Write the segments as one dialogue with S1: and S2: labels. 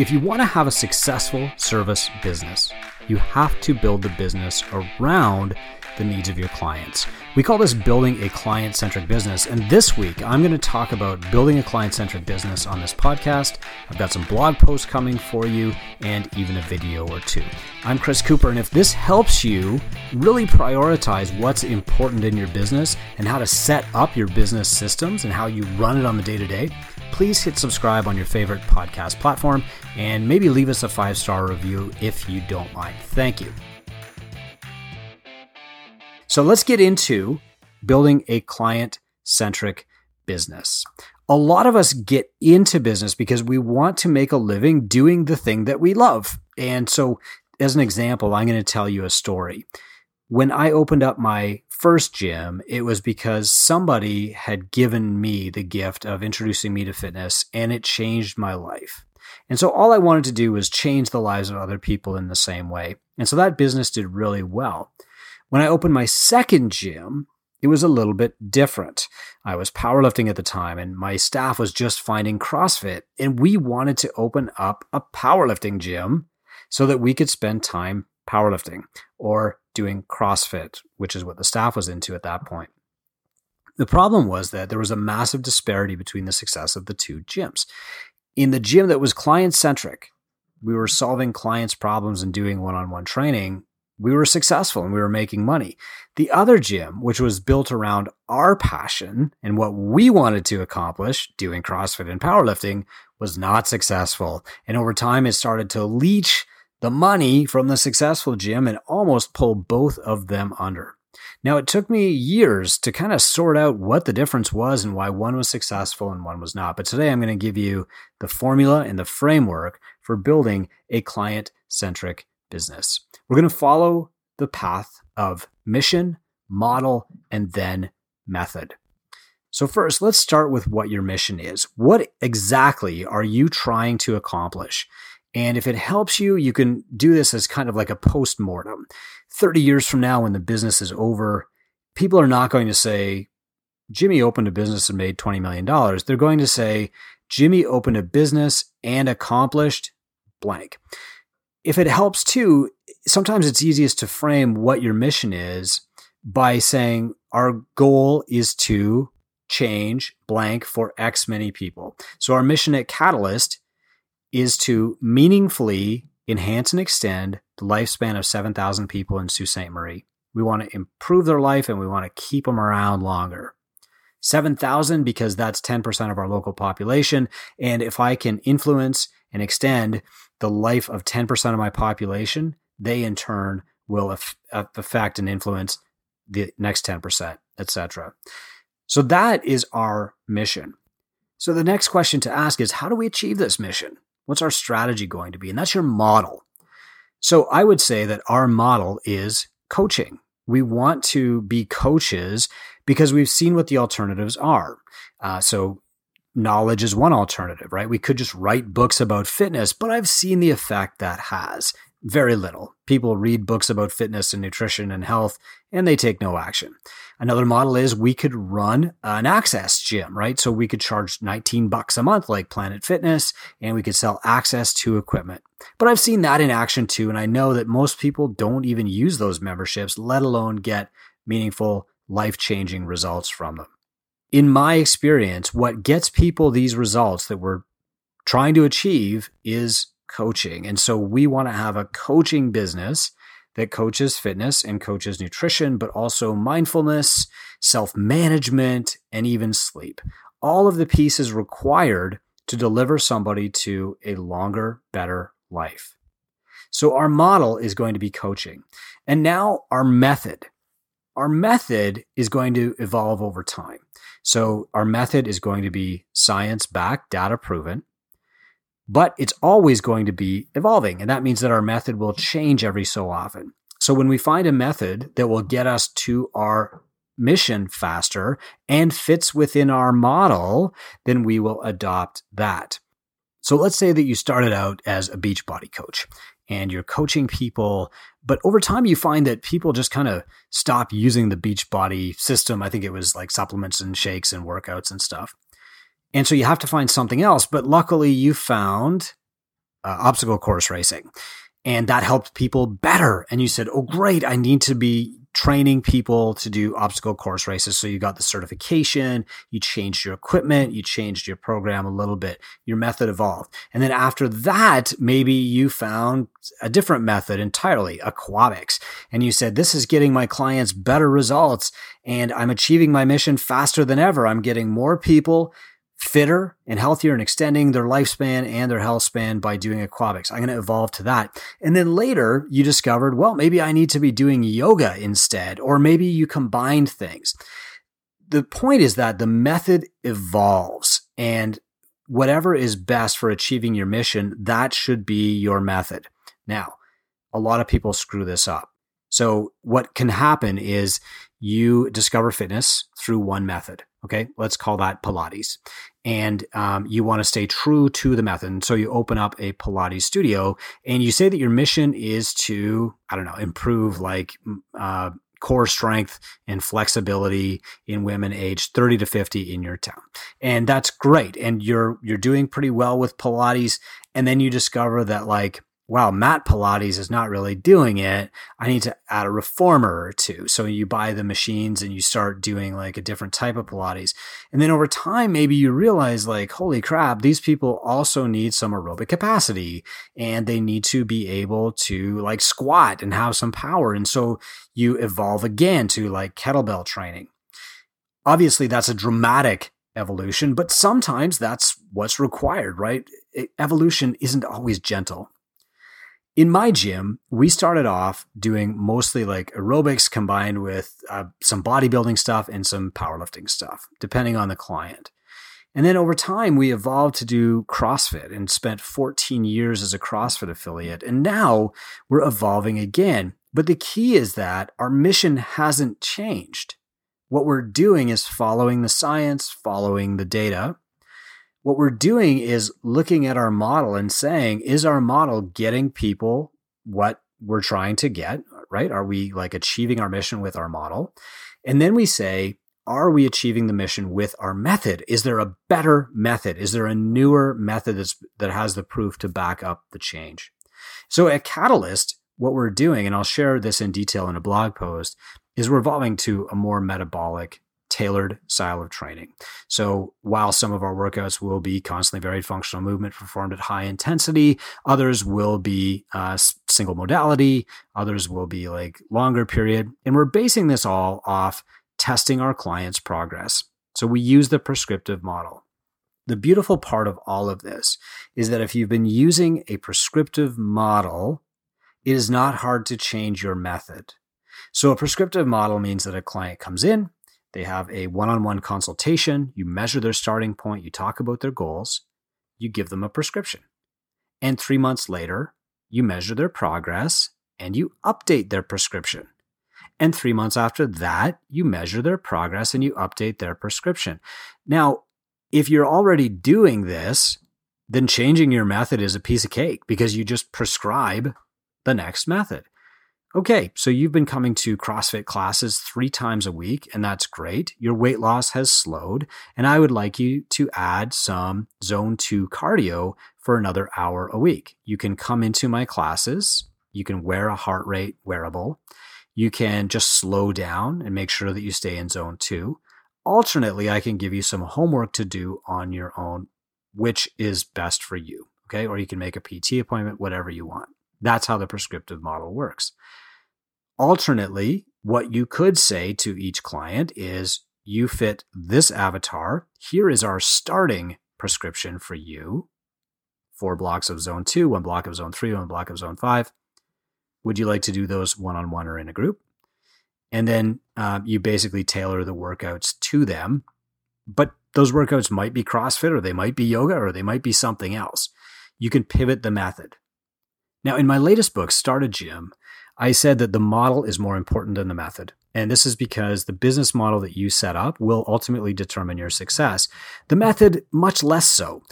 S1: If you want to have a successful service business, you have to build the business around the needs of your clients. We call this building a client centric business. And this week, I'm going to talk about building a client centric business on this podcast. I've got some blog posts coming for you and even a video or two. I'm Chris Cooper. And if this helps you really prioritize what's important in your business and how to set up your business systems and how you run it on the day to day, please hit subscribe on your favorite podcast platform and maybe leave us a five star review if you don't mind. Thank you. So let's get into building a client centric business. A lot of us get into business because we want to make a living doing the thing that we love. And so, as an example, I'm going to tell you a story. When I opened up my first gym, it was because somebody had given me the gift of introducing me to fitness and it changed my life. And so all I wanted to do was change the lives of other people in the same way. And so that business did really well. When I opened my second gym, it was a little bit different. I was powerlifting at the time and my staff was just finding CrossFit and we wanted to open up a powerlifting gym so that we could spend time powerlifting or doing CrossFit, which is what the staff was into at that point. The problem was that there was a massive disparity between the success of the two gyms. In the gym that was client centric, we were solving clients' problems and doing one on one training we were successful and we were making money. The other gym, which was built around our passion and what we wanted to accomplish, doing CrossFit and powerlifting, was not successful. And over time, it started to leach the money from the successful gym and almost pull both of them under. Now, it took me years to kind of sort out what the difference was and why one was successful and one was not. But today I'm going to give you the formula and the framework for building a client centric business. We're going to follow the path of mission, model, and then method. So, first, let's start with what your mission is. What exactly are you trying to accomplish? And if it helps you, you can do this as kind of like a post mortem. 30 years from now, when the business is over, people are not going to say, Jimmy opened a business and made $20 million. They're going to say, Jimmy opened a business and accomplished blank if it helps too, sometimes it's easiest to frame what your mission is by saying our goal is to change blank for X many people. So our mission at Catalyst is to meaningfully enhance and extend the lifespan of 7,000 people in Sault Ste. Marie. We want to improve their life and we want to keep them around longer. 7,000 because that's 10% of our local population. And if I can influence and extend the life of 10% of my population, they in turn will affect and influence the next 10%, etc. So that is our mission. So the next question to ask is how do we achieve this mission? What's our strategy going to be? And that's your model. So I would say that our model is coaching. We want to be coaches because we've seen what the alternatives are. Uh, so knowledge is one alternative, right? We could just write books about fitness, but I've seen the effect that has. Very little. People read books about fitness and nutrition and health and they take no action. Another model is we could run an access gym, right? So we could charge 19 bucks a month like Planet Fitness and we could sell access to equipment. But I've seen that in action too. And I know that most people don't even use those memberships, let alone get meaningful, life changing results from them in my experience, what gets people these results that we're trying to achieve is coaching. And so we want to have a coaching business that coaches fitness and coaches nutrition, but also mindfulness, self management, and even sleep. All of the pieces required to deliver somebody to a longer, better life. So our model is going to be coaching. And now our method. Our method is going to evolve over time. So our method is going to be science backed, data proven, but it's always going to be evolving. And that means that our method will change every so often. So when we find a method that will get us to our mission faster and fits within our model, then we will adopt that. So let's say that you started out as a Beachbody coach and you're coaching people. But over time, you find that people just kind of stop using the Beachbody system. I think it was like supplements and shakes and workouts and stuff. And so you have to find something else. But luckily, you found uh, obstacle course racing. And that helped people better. And you said, Oh, great. I need to be training people to do obstacle course races. So you got the certification, you changed your equipment, you changed your program a little bit, your method evolved. And then after that, maybe you found a different method entirely, aquatics. And you said, this is getting my clients better results and I'm achieving my mission faster than ever. I'm getting more people fitter and healthier and extending their lifespan and their health span by doing aquatics. I'm going to evolve to that. And then later you discovered, well, maybe I need to be doing yoga instead, or maybe you combined things. The point is that the method evolves and whatever is best for achieving your mission, that should be your method. Now, a lot of people screw this up. So what can happen is you discover fitness through one method. Okay, let's call that Pilates. And um, you want to stay true to the method. And so you open up a Pilates studio and you say that your mission is to, I don't know, improve like uh, core strength and flexibility in women aged 30 to 50 in your town. And that's great. And you're you're doing pretty well with Pilates. And then you discover that like wow, mat Pilates is not really doing it. I need to add a reformer or two. So you buy the machines and you start doing like a different type of Pilates. And then over time, maybe you realize like, holy crap, these people also need some aerobic capacity and they need to be able to like squat and have some power. And so you evolve again to like kettlebell training. Obviously, that's a dramatic evolution, but sometimes that's what's required, right? Evolution isn't always gentle in my gym, we started off doing mostly like aerobics combined with uh, some bodybuilding stuff and some powerlifting stuff, depending on the client. And then over time, we evolved to do CrossFit and spent 14 years as a CrossFit affiliate. And now we're evolving again. But the key is that our mission hasn't changed. What we're doing is following the science, following the data, what we're doing is looking at our model and saying, is our model getting people what we're trying to get, right? Are we like achieving our mission with our model? And then we say, are we achieving the mission with our method? Is there a better method? Is there a newer method that's, that has the proof to back up the change? So at Catalyst, what we're doing, and I'll share this in detail in a blog post, is we're evolving to a more metabolic tailored style of training. So while some of our workouts will be constantly varied functional movement performed at high intensity, others will be uh, single modality, others will be like longer period. And we're basing this all off testing our clients' progress. So we use the prescriptive model. The beautiful part of all of this is that if you've been using a prescriptive model, it is not hard to change your method. So a prescriptive model means that a client comes in, they have a one on one consultation. You measure their starting point. You talk about their goals. You give them a prescription. And three months later, you measure their progress and you update their prescription. And three months after that, you measure their progress and you update their prescription. Now, if you're already doing this, then changing your method is a piece of cake because you just prescribe the next method. Okay, so you've been coming to CrossFit classes three times a week, and that's great. Your weight loss has slowed, and I would like you to add some zone two cardio for another hour a week. You can come into my classes, you can wear a heart rate wearable, you can just slow down and make sure that you stay in zone two. Alternately, I can give you some homework to do on your own, which is best for you. Okay, or you can make a PT appointment, whatever you want. That's how the prescriptive model works. Alternately, what you could say to each client is you fit this avatar. Here is our starting prescription for you. Four blocks of zone two, one block of zone three, one block of zone five. Would you like to do those one on one or in a group? And then uh, you basically tailor the workouts to them. But those workouts might be CrossFit or they might be yoga or they might be something else. You can pivot the method. Now, in my latest book, Start a Gym, I said that the model is more important than the method. And this is because the business model that you set up will ultimately determine your success. The method, much less so.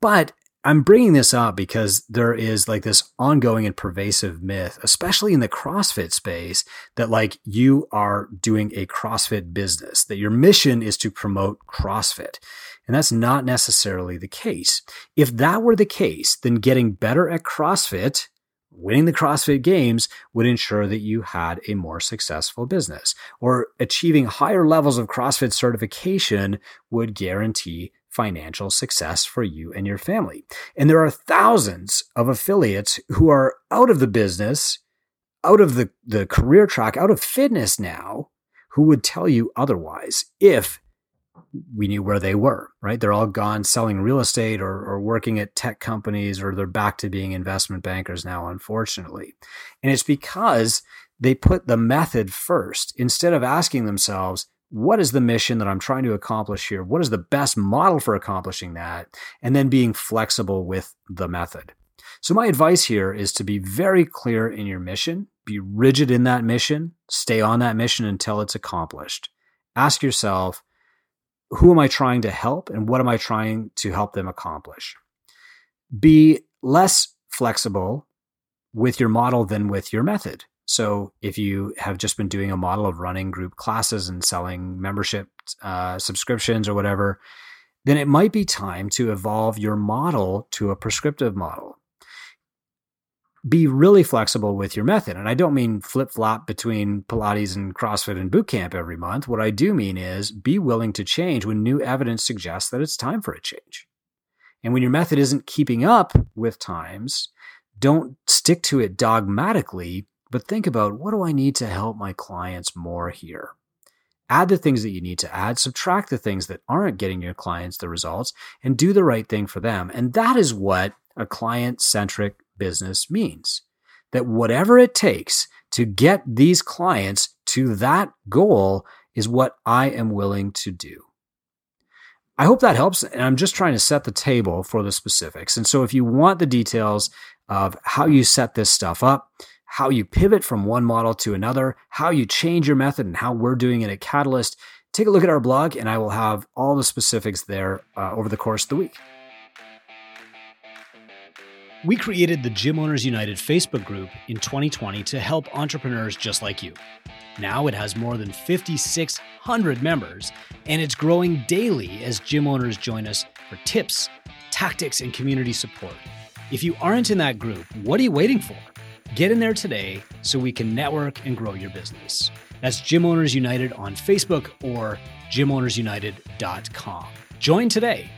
S1: But I'm bringing this up because there is like this ongoing and pervasive myth, especially in the CrossFit space, that like you are doing a CrossFit business, that your mission is to promote CrossFit. And that's not necessarily the case. If that were the case, then getting better at CrossFit, winning the CrossFit games would ensure that you had a more successful business or achieving higher levels of CrossFit certification would guarantee financial success for you and your family. And there are thousands of affiliates who are out of the business, out of the, the career track, out of fitness now, who would tell you otherwise if we knew where they were, right? They're all gone selling real estate or, or working at tech companies, or they're back to being investment bankers now, unfortunately. And it's because they put the method first instead of asking themselves, what is the mission that I'm trying to accomplish here? What is the best model for accomplishing that? And then being flexible with the method. So, my advice here is to be very clear in your mission, be rigid in that mission, stay on that mission until it's accomplished. Ask yourself, who am I trying to help and what am I trying to help them accomplish? Be less flexible with your model than with your method. So if you have just been doing a model of running group classes and selling membership uh, subscriptions or whatever, then it might be time to evolve your model to a prescriptive model. Be really flexible with your method. And I don't mean flip flop between Pilates and CrossFit and boot camp every month. What I do mean is be willing to change when new evidence suggests that it's time for a change. And when your method isn't keeping up with times, don't stick to it dogmatically, but think about what do I need to help my clients more here? Add the things that you need to add, subtract the things that aren't getting your clients the results, and do the right thing for them. And that is what a client centric business means. That whatever it takes to get these clients to that goal is what I am willing to do. I hope that helps. And I'm just trying to set the table for the specifics. And so if you want the details of how you set this stuff up, how you pivot from one model to another, how you change your method, and how we're doing it at Catalyst, take a look at our blog, and I will have all the specifics there uh, over the course of the week. We created the Gym Owners United Facebook group in 2020 to help entrepreneurs just like you. Now it has more than 5,600 members, and it's growing daily as gym owners join us for tips, tactics, and community support. If you aren't in that group, what are you waiting for? Get in there today so we can network and grow your business. That's Gym Owners United on Facebook or gymownersunited.com. Join today